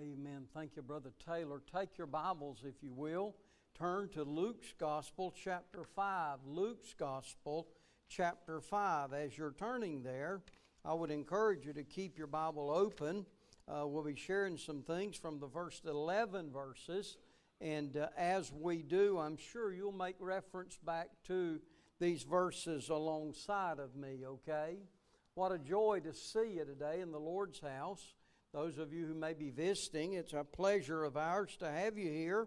Amen. Thank you, Brother Taylor. Take your Bibles, if you will. Turn to Luke's Gospel, chapter 5. Luke's Gospel, chapter 5. As you're turning there, I would encourage you to keep your Bible open. Uh, we'll be sharing some things from the first 11 verses. And uh, as we do, I'm sure you'll make reference back to these verses alongside of me, okay? What a joy to see you today in the Lord's house. Those of you who may be visiting, it's a pleasure of ours to have you here,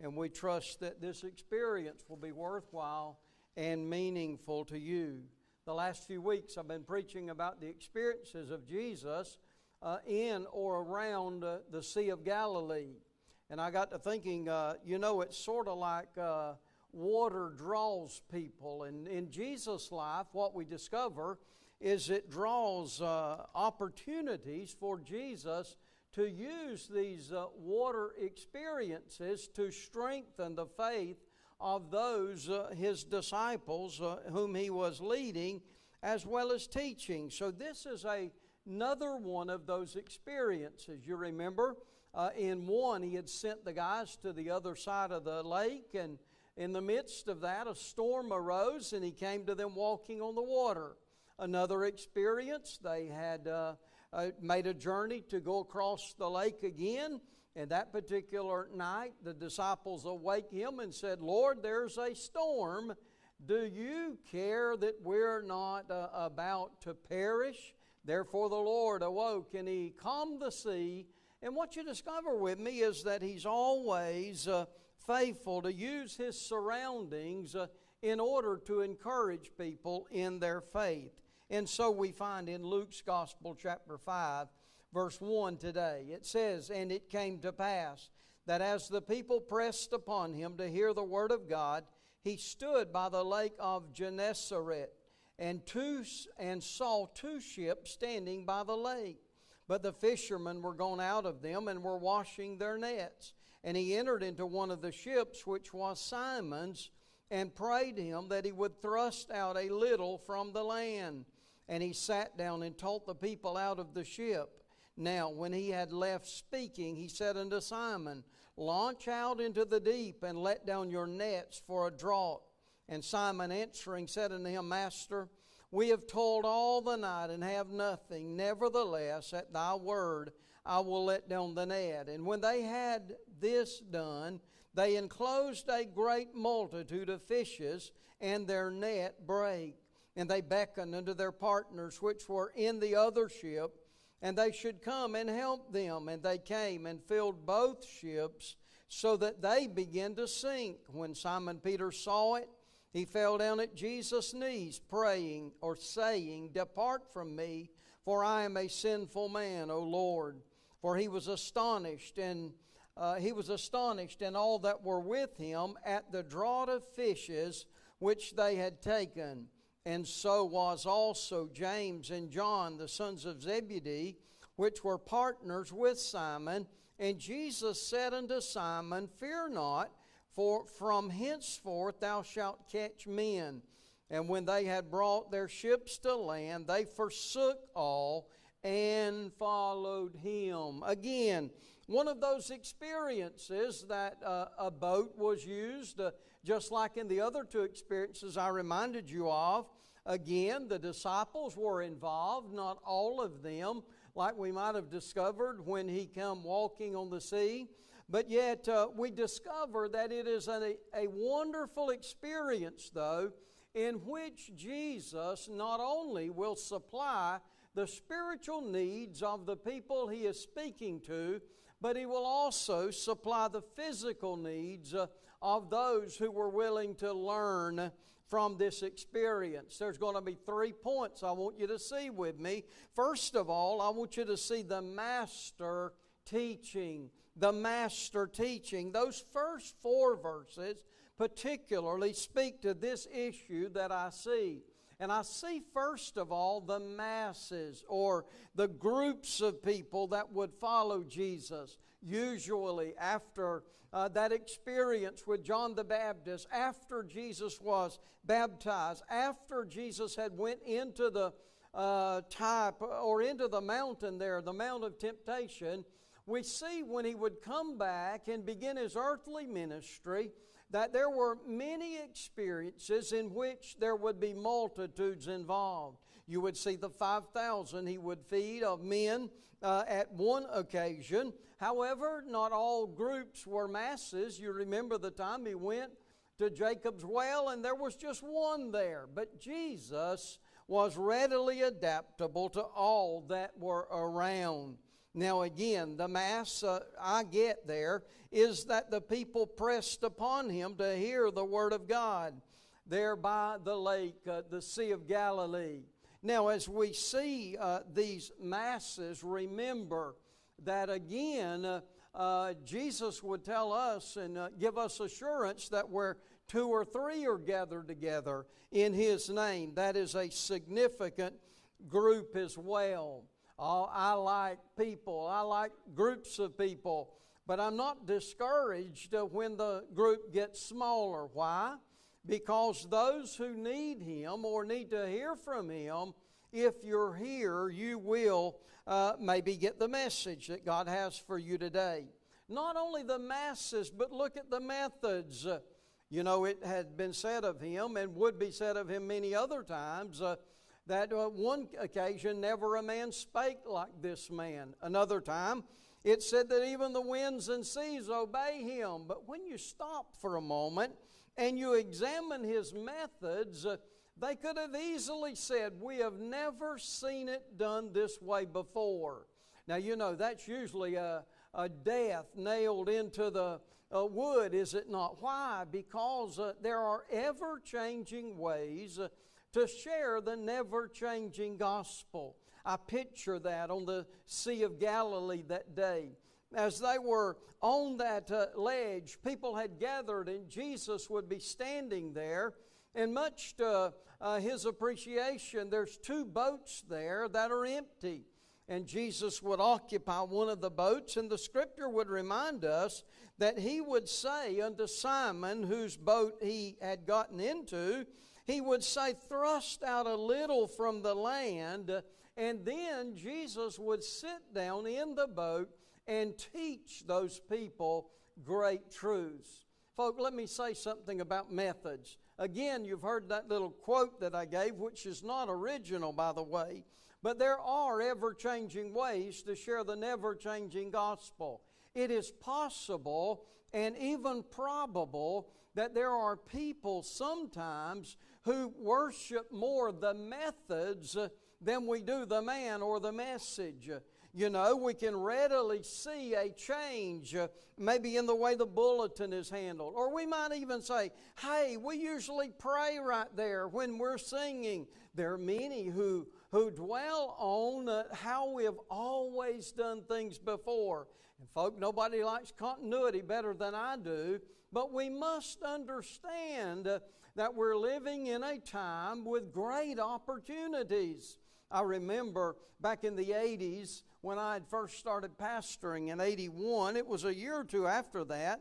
and we trust that this experience will be worthwhile and meaningful to you. The last few weeks, I've been preaching about the experiences of Jesus uh, in or around uh, the Sea of Galilee. And I got to thinking, uh, you know, it's sort of like uh, water draws people. And in Jesus' life, what we discover is it draws uh, opportunities for Jesus to use these uh, water experiences to strengthen the faith of those, uh, his disciples, uh, whom he was leading, as well as teaching. So, this is a, another one of those experiences. You remember, uh, in one, he had sent the guys to the other side of the lake, and in the midst of that, a storm arose, and he came to them walking on the water another experience. They had uh, uh, made a journey to go across the lake again. And that particular night, the disciples awake him and said, Lord, there's a storm. Do you care that we're not uh, about to perish? Therefore, the Lord awoke and he calmed the sea. And what you discover with me is that he's always uh, faithful to use his surroundings uh, in order to encourage people in their faith. And so we find in Luke's Gospel, chapter 5, verse 1 today, it says, And it came to pass that as the people pressed upon him to hear the word of God, he stood by the lake of Gennesaret and, two, and saw two ships standing by the lake. But the fishermen were gone out of them and were washing their nets. And he entered into one of the ships, which was Simon's, and prayed him that he would thrust out a little from the land. And he sat down and taught the people out of the ship. Now, when he had left speaking, he said unto Simon, Launch out into the deep and let down your nets for a draught. And Simon answering said unto him, Master, we have toiled all the night and have nothing. Nevertheless, at thy word, I will let down the net. And when they had this done, they enclosed a great multitude of fishes, and their net brake. And they beckoned unto their partners which were in the other ship, and they should come and help them. And they came and filled both ships, so that they began to sink. When Simon Peter saw it, he fell down at Jesus' knees, praying or saying, Depart from me, for I am a sinful man, O Lord. For he was astonished, and uh, he was astonished, and all that were with him at the draught of fishes which they had taken and so was also James and John, the sons of Zebedee, which were partners with Simon. And Jesus said unto Simon, Fear not, for from henceforth thou shalt catch men. And when they had brought their ships to land, they forsook all and followed him. Again, one of those experiences that uh, a boat was used, uh, just like in the other two experiences I reminded you of. Again, the disciples were involved, not all of them, like we might have discovered when he come walking on the sea. But yet, uh, we discover that it is a, a wonderful experience, though, in which Jesus not only will supply the spiritual needs of the people he is speaking to, but he will also supply the physical needs uh, of those who were willing to learn from this experience. There's going to be three points I want you to see with me. First of all, I want you to see the master teaching. The master teaching. Those first four verses particularly speak to this issue that I see. And I see, first of all, the masses or the groups of people that would follow Jesus. Usually, after uh, that experience with John the Baptist, after Jesus was baptized, after Jesus had went into the uh, type or into the mountain there, the Mount of Temptation, we see when he would come back and begin his earthly ministry that there were many experiences in which there would be multitudes involved. You would see the 5,000 he would feed of men uh, at one occasion. However, not all groups were masses. You remember the time he went to Jacob's well and there was just one there. But Jesus was readily adaptable to all that were around. Now, again, the mass uh, I get there is that the people pressed upon him to hear the word of God there by the lake, uh, the Sea of Galilee. Now, as we see uh, these masses, remember that again, uh, uh, Jesus would tell us and uh, give us assurance that where two or three are gathered together in His name, that is a significant group as well. Oh, I like people, I like groups of people, but I'm not discouraged when the group gets smaller. Why? Because those who need Him or need to hear from Him, if you're here, you will uh, maybe get the message that God has for you today. Not only the masses, but look at the methods. Uh, you know, it had been said of him and would be said of him many other times. Uh, that uh, one occasion never a man spake like this man. Another time, it said that even the winds and seas obey him. But when you stop for a moment and you examine his methods, uh, they could have easily said, We have never seen it done this way before. Now, you know, that's usually a, a death nailed into the uh, wood, is it not? Why? Because uh, there are ever changing ways uh, to share the never changing gospel. I picture that on the Sea of Galilee that day. As they were on that uh, ledge, people had gathered, and Jesus would be standing there. And much to uh, his appreciation, there's two boats there that are empty. And Jesus would occupy one of the boats, and the scripture would remind us that he would say unto Simon, whose boat he had gotten into, he would say, Thrust out a little from the land, and then Jesus would sit down in the boat and teach those people great truths. Folk, let me say something about methods. Again, you've heard that little quote that I gave, which is not original, by the way, but there are ever changing ways to share the never changing gospel. It is possible and even probable that there are people sometimes who worship more the methods than we do the man or the message. You know, we can readily see a change, uh, maybe in the way the bulletin is handled. Or we might even say, hey, we usually pray right there when we're singing. There are many who, who dwell on uh, how we have always done things before. And, folk, nobody likes continuity better than I do, but we must understand uh, that we're living in a time with great opportunities. I remember back in the 80s when I had first started pastoring in 81, it was a year or two after that.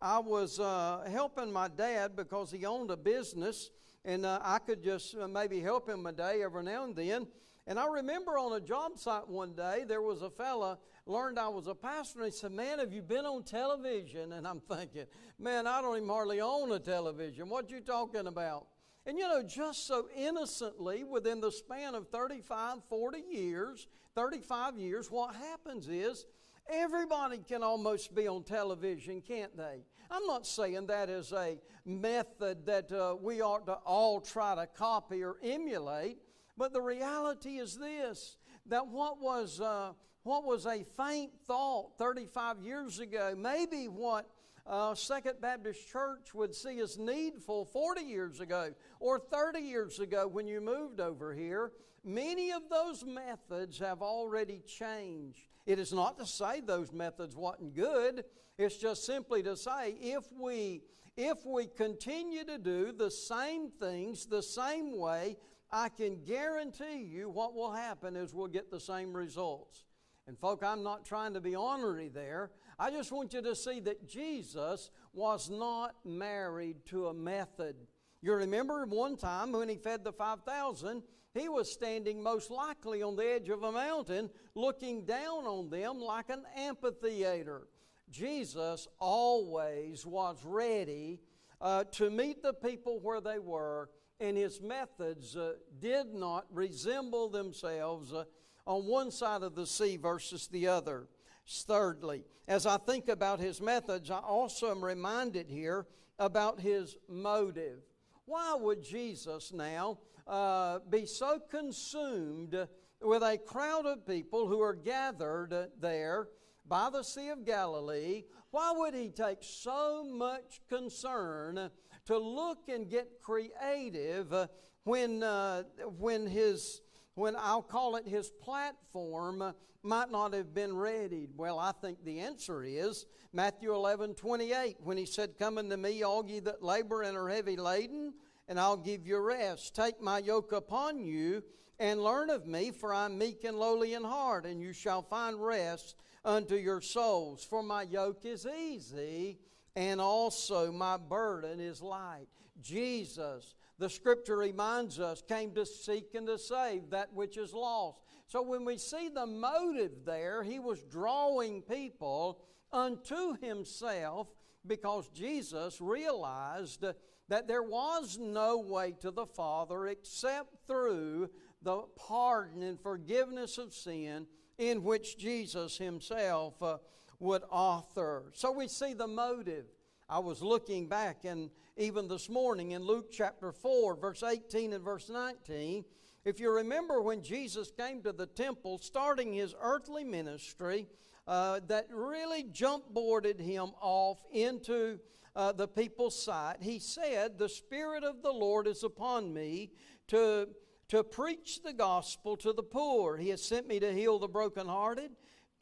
I was uh, helping my dad because he owned a business, and uh, I could just uh, maybe help him a day every now and then. And I remember on a job site one day, there was a fella learned I was a pastor, and he said, Man, have you been on television? And I'm thinking, Man, I don't even hardly own a television. What you talking about? And you know, just so innocently, within the span of 35, 40 years, 35 years, what happens is everybody can almost be on television, can't they? I'm not saying that is a method that uh, we ought to all try to copy or emulate, but the reality is this that what was, uh, what was a faint thought 35 years ago, maybe what uh, Second Baptist Church would see as needful 40 years ago or 30 years ago when you moved over here, many of those methods have already changed. It is not to say those methods wasn't good. It's just simply to say if we if we continue to do the same things the same way, I can guarantee you what will happen is we'll get the same results. And folk, I'm not trying to be ornery there. I just want you to see that Jesus was not married to a method. You remember one time when he fed the 5,000, He was standing most likely on the edge of a mountain, looking down on them like an amphitheater. Jesus always was ready uh, to meet the people where they were, and his methods uh, did not resemble themselves uh, on one side of the sea versus the other. Thirdly, as I think about his methods, I also am reminded here about his motive. Why would Jesus now uh, be so consumed with a crowd of people who are gathered there by the Sea of Galilee? Why would he take so much concern to look and get creative when, uh, when his when I'll call it his platform uh, might not have been readied? Well, I think the answer is Matthew 11 28, when he said, Come unto me, all ye that labor and are heavy laden, and I'll give you rest. Take my yoke upon you and learn of me, for I'm meek and lowly in heart, and you shall find rest unto your souls. For my yoke is easy, and also my burden is light. Jesus, the scripture reminds us, came to seek and to save that which is lost. So when we see the motive there, he was drawing people unto himself because Jesus realized that there was no way to the Father except through the pardon and forgiveness of sin in which Jesus himself uh, would author. So we see the motive. I was looking back and even this morning in Luke chapter 4, verse 18 and verse 19 if you remember when Jesus came to the temple, starting his earthly ministry, uh, that really jump boarded him off into uh, the people's sight, he said, The Spirit of the Lord is upon me to, to preach the gospel to the poor. He has sent me to heal the brokenhearted,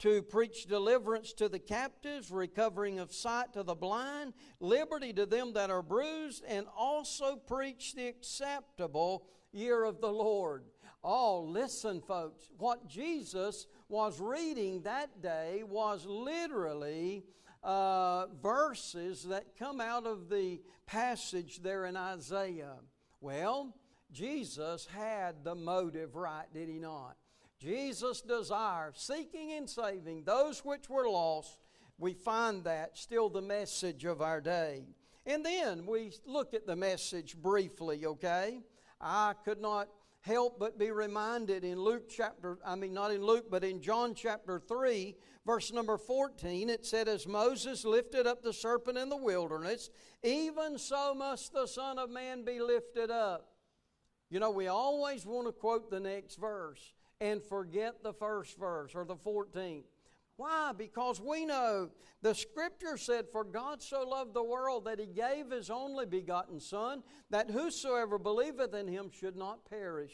to preach deliverance to the captives, recovering of sight to the blind, liberty to them that are bruised, and also preach the acceptable year of the Lord. Oh, listen, folks. What Jesus was reading that day was literally uh, verses that come out of the passage there in Isaiah. Well, Jesus had the motive right, did he not? Jesus' desire, seeking and saving those which were lost, we find that still the message of our day. And then we look at the message briefly, okay? I could not help but be reminded in Luke chapter, I mean, not in Luke, but in John chapter 3, verse number 14, it said, As Moses lifted up the serpent in the wilderness, even so must the Son of Man be lifted up. You know, we always want to quote the next verse and forget the first verse or the 14th. Why? Because we know the scripture said, For God so loved the world that he gave his only begotten Son, that whosoever believeth in him should not perish,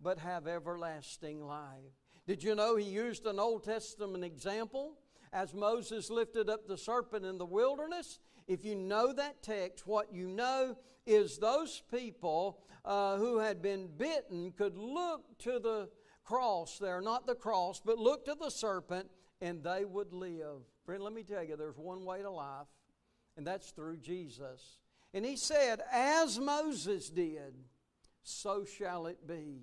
but have everlasting life. Did you know he used an Old Testament example? As Moses lifted up the serpent in the wilderness, if you know that text, what you know is those people uh, who had been bitten could look to the cross there, not the cross, but look to the serpent and they would live. Friend, let me tell you, there's one way to life, and that's through Jesus. And he said, As Moses did, so shall it be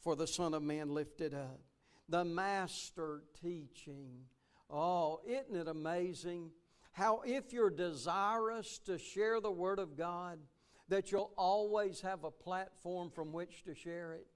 for the Son of Man lifted up. The Master teaching. Oh, isn't it amazing how, if you're desirous to share the Word of God, that you'll always have a platform from which to share it?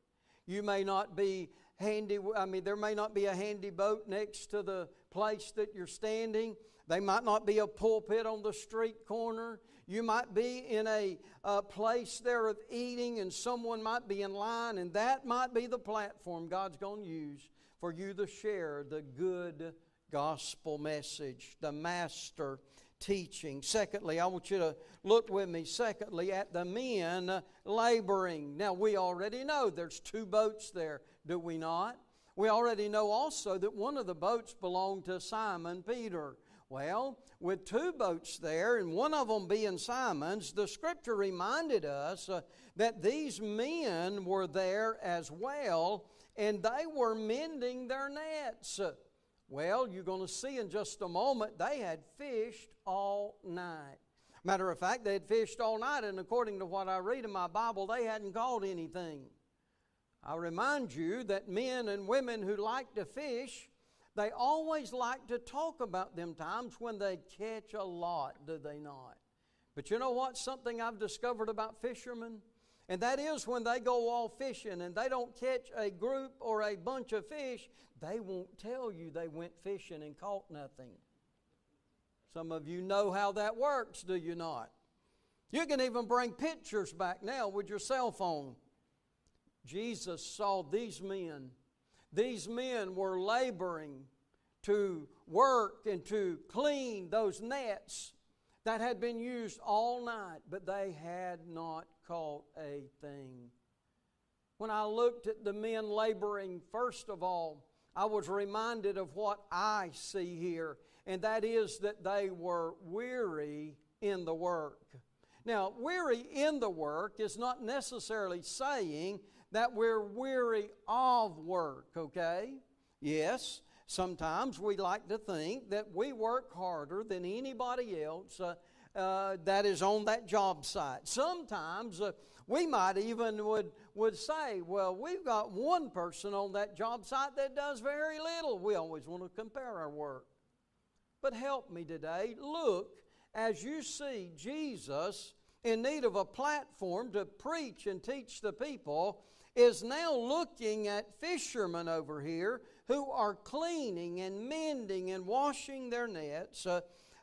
You may not be handy, I mean, there may not be a handy boat next to the place that you're standing. They might not be a pulpit on the street corner. You might be in a, a place there of eating, and someone might be in line, and that might be the platform God's going to use for you to share the good gospel message, the master teaching. Secondly, I want you to look with me, secondly, at the men laboring. Now, we already know there's two boats there do we not? We already know also that one of the boats belonged to Simon Peter. Well, with two boats there, and one of them being Simon's, the scripture reminded us uh, that these men were there as well, and they were mending their nets. Well, you're going to see in just a moment, they had fished all night. Matter of fact, they had fished all night, and according to what I read in my Bible, they hadn't caught anything. I remind you that men and women who like to fish, they always like to talk about them times when they catch a lot, do they not? But you know what? Something I've discovered about fishermen? And that is when they go off fishing and they don't catch a group or a bunch of fish, they won't tell you they went fishing and caught nothing. Some of you know how that works, do you not? You can even bring pictures back now with your cell phone. Jesus saw these men. These men were laboring to work and to clean those nets that had been used all night, but they had not caught a thing. When I looked at the men laboring, first of all, I was reminded of what I see here, and that is that they were weary in the work. Now, weary in the work is not necessarily saying that we're weary of work, okay? Yes, sometimes we like to think that we work harder than anybody else uh, uh, that is on that job site. Sometimes uh, we might even would, would say, well, we've got one person on that job site that does very little. We always want to compare our work. But help me today. Look as you see Jesus in need of a platform to preach and teach the people, is now looking at fishermen over here who are cleaning and mending and washing their nets uh,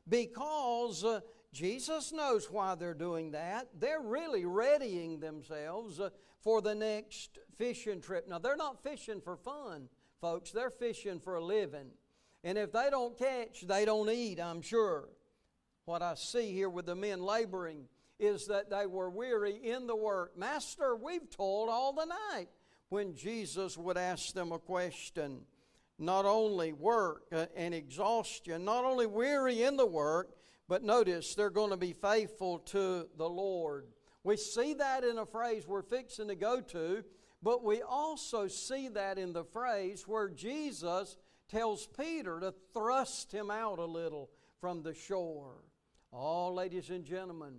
because uh, Jesus knows why they're doing that. They're really readying themselves uh, for the next fishing trip. Now, they're not fishing for fun, folks, they're fishing for a living. And if they don't catch, they don't eat, I'm sure. What I see here with the men laboring is that they were weary in the work. Master, we've toiled all the night. When Jesus would ask them a question, not only work uh, and exhaustion, not only weary in the work, but notice they're going to be faithful to the Lord. We see that in a phrase we're fixing to go to, but we also see that in the phrase where Jesus tells Peter to thrust him out a little from the shore. Oh, ladies and gentlemen,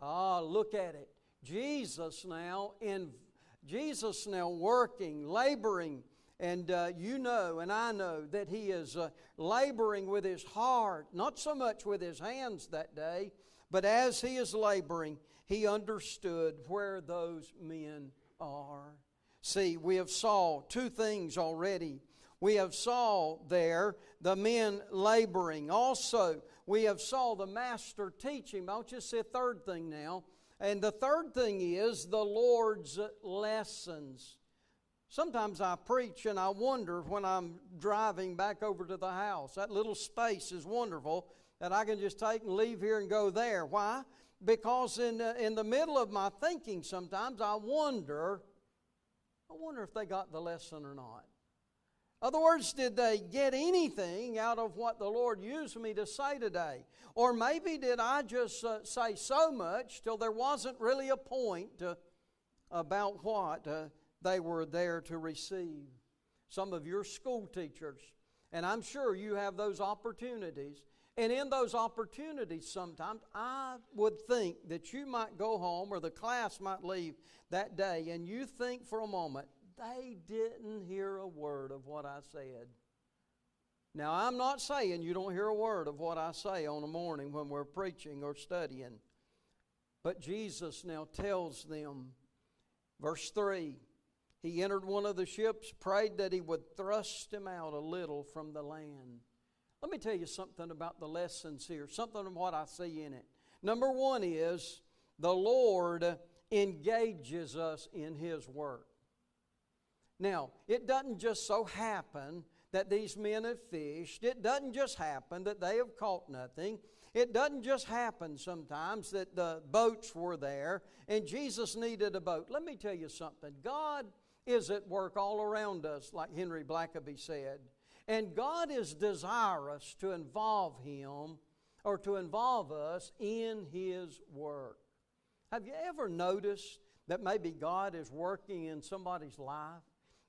ah, look at it. Jesus now in Jesus now working, laboring, and uh, you know and I know that he is uh, laboring with his heart, not so much with his hands that day, but as he is laboring, he understood where those men are. See, we have saw two things already. We have saw there the men laboring. Also, we have saw the master teaching. I'll just say a third thing now. And the third thing is the Lord's lessons. Sometimes I preach and I wonder when I'm driving back over to the house. That little space is wonderful that I can just take and leave here and go there. Why? Because in the, in the middle of my thinking, sometimes I wonder, I wonder if they got the lesson or not. Other words, did they get anything out of what the Lord used me to say today? Or maybe did I just uh, say so much till there wasn't really a point uh, about what uh, they were there to receive? Some of your school teachers, and I'm sure you have those opportunities. And in those opportunities, sometimes I would think that you might go home or the class might leave that day, and you think for a moment, they didn't hear a word of what I said. Now, I'm not saying you don't hear a word of what I say on a morning when we're preaching or studying. But Jesus now tells them, verse 3 He entered one of the ships, prayed that he would thrust him out a little from the land. Let me tell you something about the lessons here, something of what I see in it. Number one is the Lord engages us in His work. Now, it doesn't just so happen that these men have fished. It doesn't just happen that they have caught nothing. It doesn't just happen sometimes that the boats were there and Jesus needed a boat. Let me tell you something. God is at work all around us, like Henry Blackaby said. And God is desirous to involve Him or to involve us in His work. Have you ever noticed that maybe God is working in somebody's life?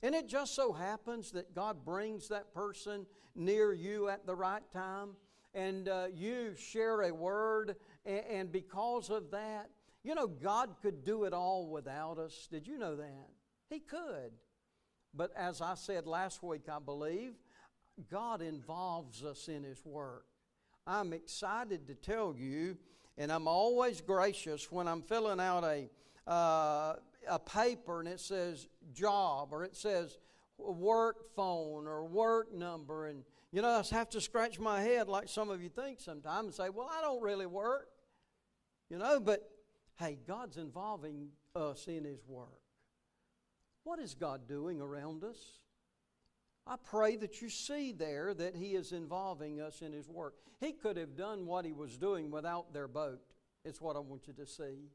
And it just so happens that God brings that person near you at the right time, and uh, you share a word, and, and because of that, you know, God could do it all without us. Did you know that? He could. But as I said last week, I believe, God involves us in His work. I'm excited to tell you, and I'm always gracious when I'm filling out a, uh, a paper and it says job or it says work phone or work number. And, you know, I have to scratch my head like some of you think sometimes and say, well, I don't really work. You know, but hey, God's involving us in His work. What is God doing around us? I pray that you see there that He is involving us in His work. He could have done what He was doing without their boat. It's what I want you to see.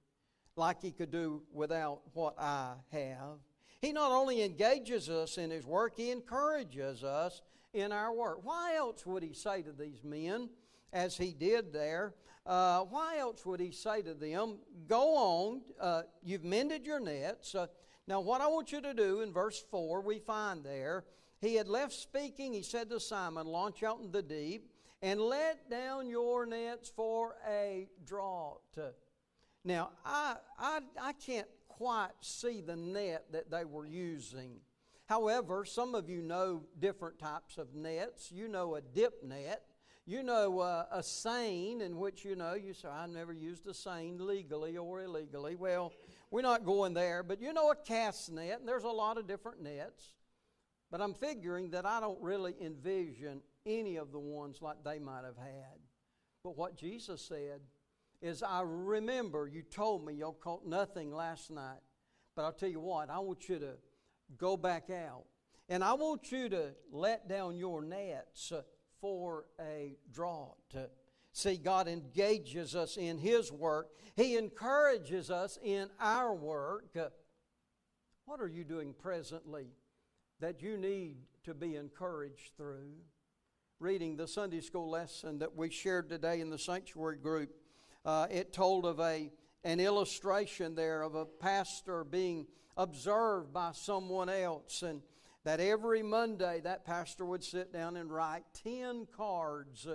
Like He could do without what I have. He not only engages us in His work, He encourages us in our work. Why else would He say to these men, as He did there, uh, why else would He say to them, Go on, uh, you've mended your nets. Uh, now, what I want you to do in verse 4, we find there, he had left speaking, he said to Simon, Launch out in the deep and let down your nets for a draught. Now, I, I, I can't quite see the net that they were using. However, some of you know different types of nets. You know a dip net. You know uh, a seine in which you know you say, I never used a seine legally or illegally. Well, we're not going there, but you know a cast net, and there's a lot of different nets. But I'm figuring that I don't really envision any of the ones like they might have had. But what Jesus said is, I remember you told me y'all caught nothing last night. But I'll tell you what, I want you to go back out. And I want you to let down your nets for a draught. See, God engages us in His work, He encourages us in our work. What are you doing presently that you need to be encouraged through? Reading the Sunday school lesson that we shared today in the sanctuary group, uh, it told of a, an illustration there of a pastor being observed by someone else and that every Monday that pastor would sit down and write 10 cards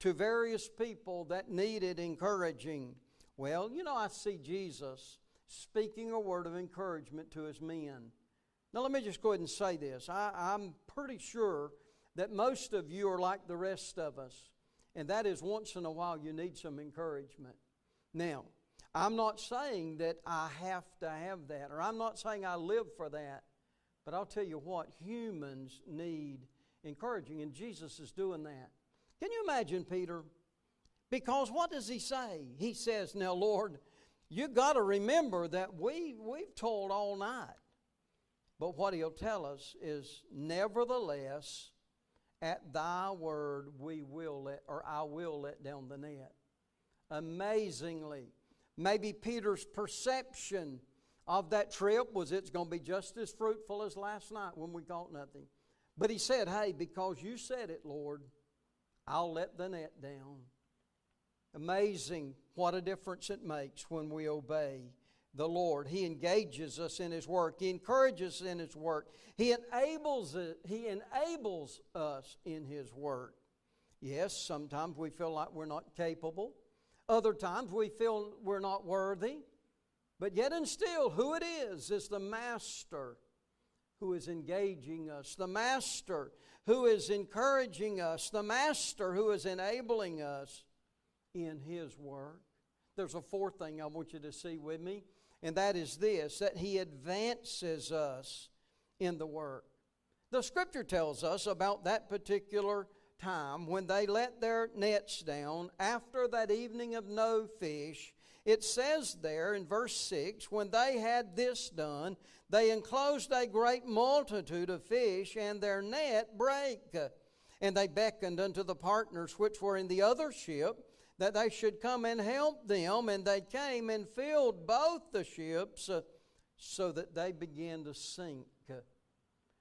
to various people that needed encouraging. Well, you know, I see Jesus speaking a word of encouragement to his men. Now, let me just go ahead and say this. I, am pretty sure that most of you are like the rest of us, and that is once in a while you need some encouragement. Now, I'm not saying that I have to have that, or I'm not saying I live for that, but I'll tell you what, humans need encouraging, and Jesus is doing that. Can you imagine Peter? Because what does he say? He says, Now, Lord, you got to remember that we, we've told all night. But what he'll tell us is, Nevertheless, at thy word we will let, or I will let down the net. Amazingly, maybe Peter's perception of that trip was it's going to be just as fruitful as last night when we caught nothing. But he said, Hey, because you said it, Lord, I'll let the net down. Amazing what a difference it makes when we obey the Lord. He engages us in His work. He encourages us in His work. He enables it, He enables us in His work. Yes, sometimes we feel like we're not capable. Other times we feel we're not worthy. But yet and still, who it is is the Master who is engaging us, the Master who is encouraging us, the Master who is enabling us in His work. There's a fourth thing I want you to see with me, and that is this that He advances us in the work. The Scripture tells us about that particular time when they let their nets down after that evening of no fish. It says there in verse 6 when they had this done, they enclosed a great multitude of fish, and their net brake. And they beckoned unto the partners which were in the other ship that they should come and help them. And they came and filled both the ships uh, so that they began to sink.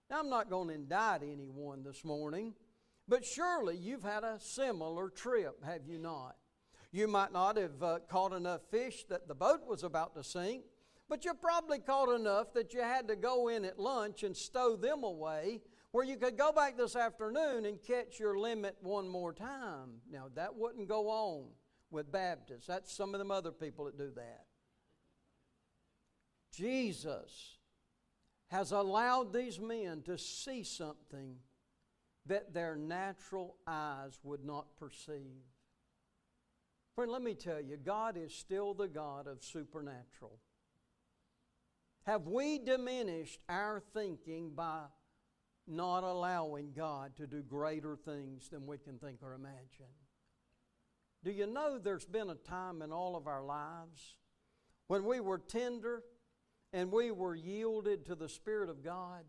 Now, I'm not going to indict anyone this morning, but surely you've had a similar trip, have you not? You might not have uh, caught enough fish that the boat was about to sink, but you're probably caught enough that you had to go in at lunch and stow them away where you could go back this afternoon and catch your limit one more time. Now, that wouldn't go on with Baptists. That's some of them other people that do that. Jesus has allowed these men to see something that their natural eyes would not perceive. Friend, let me tell you, God is still the God of supernatural. Have we diminished our thinking by not allowing God to do greater things than we can think or imagine? Do you know there's been a time in all of our lives when we were tender and we were yielded to the Spirit of God?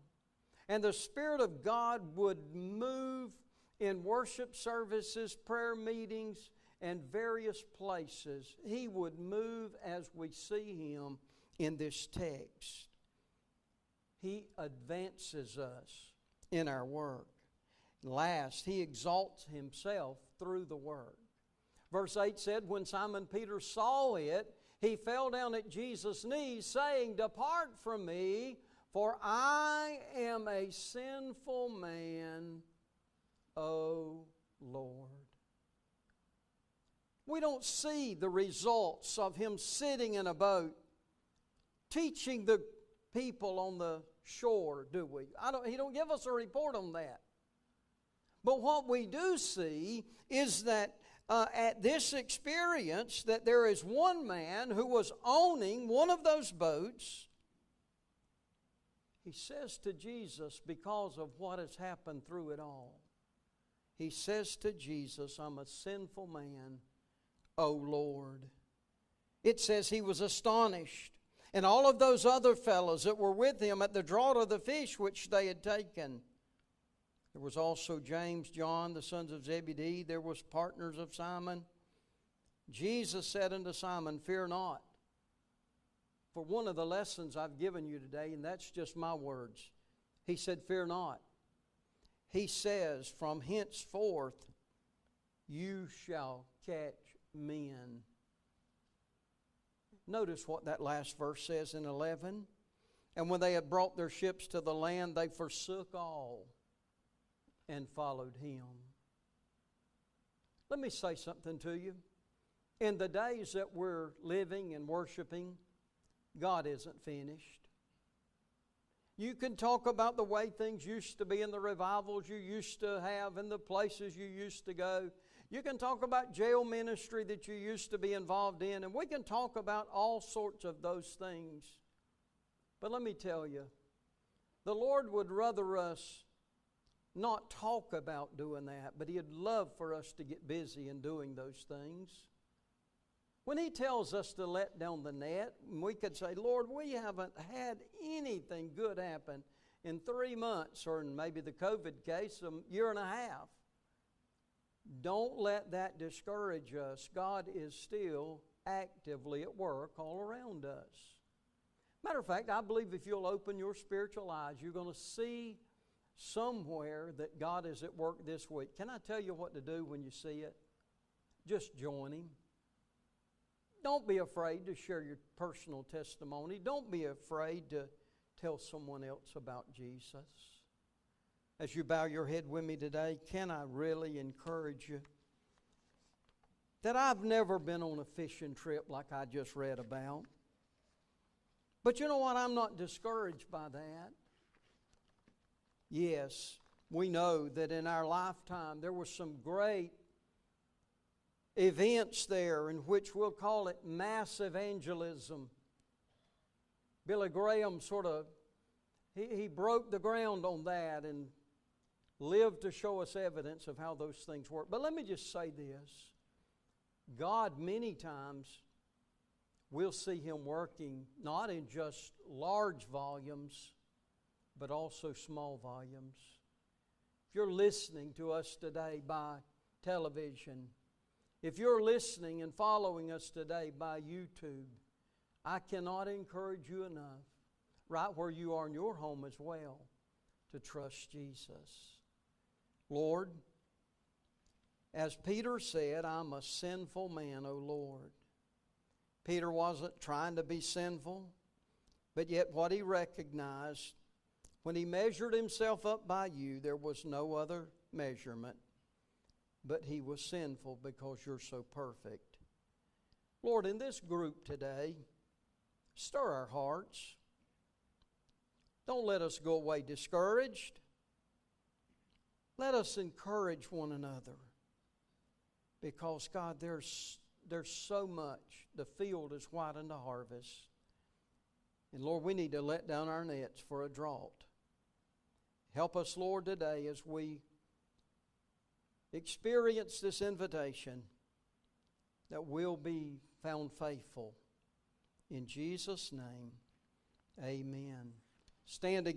And the Spirit of God would move in worship services, prayer meetings, and various places. He would move as we see Him in this text. He advances us in our work. Last, He exalts Himself through the work. Verse 8 said, When Simon Peter saw it, he fell down at Jesus' knees, saying, Depart from me, for I am a sinful man, O Lord. We don't see the results of him sitting in a boat teaching the people on the shore, do we? I don't, he don't give us a report on that. But what we do see is that uh, at this experience that there is one man who was owning one of those boats. He says to Jesus, because of what has happened through it all, he says to Jesus, I'm a sinful man, O Lord. It says he was astonished. And all of those other fellows that were with him at the draught of the fish which they had taken there was also James, John, the sons of Zebedee. There was partners of Simon. Jesus said unto Simon, Fear not. For one of the lessons I've given you today, and that's just my words, he said, Fear not. He says, From henceforth you shall catch men. Notice what that last verse says in 11. And when they had brought their ships to the land, they forsook all and followed him. Let me say something to you. In the days that we're living and worshiping, God isn't finished. You can talk about the way things used to be in the revivals you used to have and the places you used to go. You can talk about jail ministry that you used to be involved in, and we can talk about all sorts of those things. But let me tell you, the Lord would rather us not talk about doing that, but He'd love for us to get busy in doing those things. When He tells us to let down the net, we could say, Lord, we haven't had anything good happen in three months, or in maybe the COVID case, a year and a half. Don't let that discourage us. God is still actively at work all around us. Matter of fact, I believe if you'll open your spiritual eyes, you're going to see somewhere that God is at work this week. Can I tell you what to do when you see it? Just join Him. Don't be afraid to share your personal testimony. Don't be afraid to tell someone else about Jesus. As you bow your head with me today, can I really encourage you that I've never been on a fishing trip like I just read about? But you know what? I'm not discouraged by that. Yes, we know that in our lifetime there were some great events there in which we'll call it mass evangelism. Billy Graham sort of he, he broke the ground on that and lived to show us evidence of how those things work. But let me just say this. God many times we'll see him working not in just large volumes but also small volumes. If you're listening to us today by television, if you're listening and following us today by YouTube, I cannot encourage you enough, right where you are in your home as well, to trust Jesus. Lord, as Peter said, I'm a sinful man, O Lord. Peter wasn't trying to be sinful, but yet what he recognized when he measured himself up by you, there was no other measurement, but he was sinful because you're so perfect. Lord, in this group today, stir our hearts. Don't let us go away discouraged. Let us encourage one another. Because, God, there's, there's so much. The field is white unto harvest. And Lord, we need to let down our nets for a drought. Help us, Lord, today as we experience this invitation that we'll be found faithful. In Jesus' name, amen. Stand again.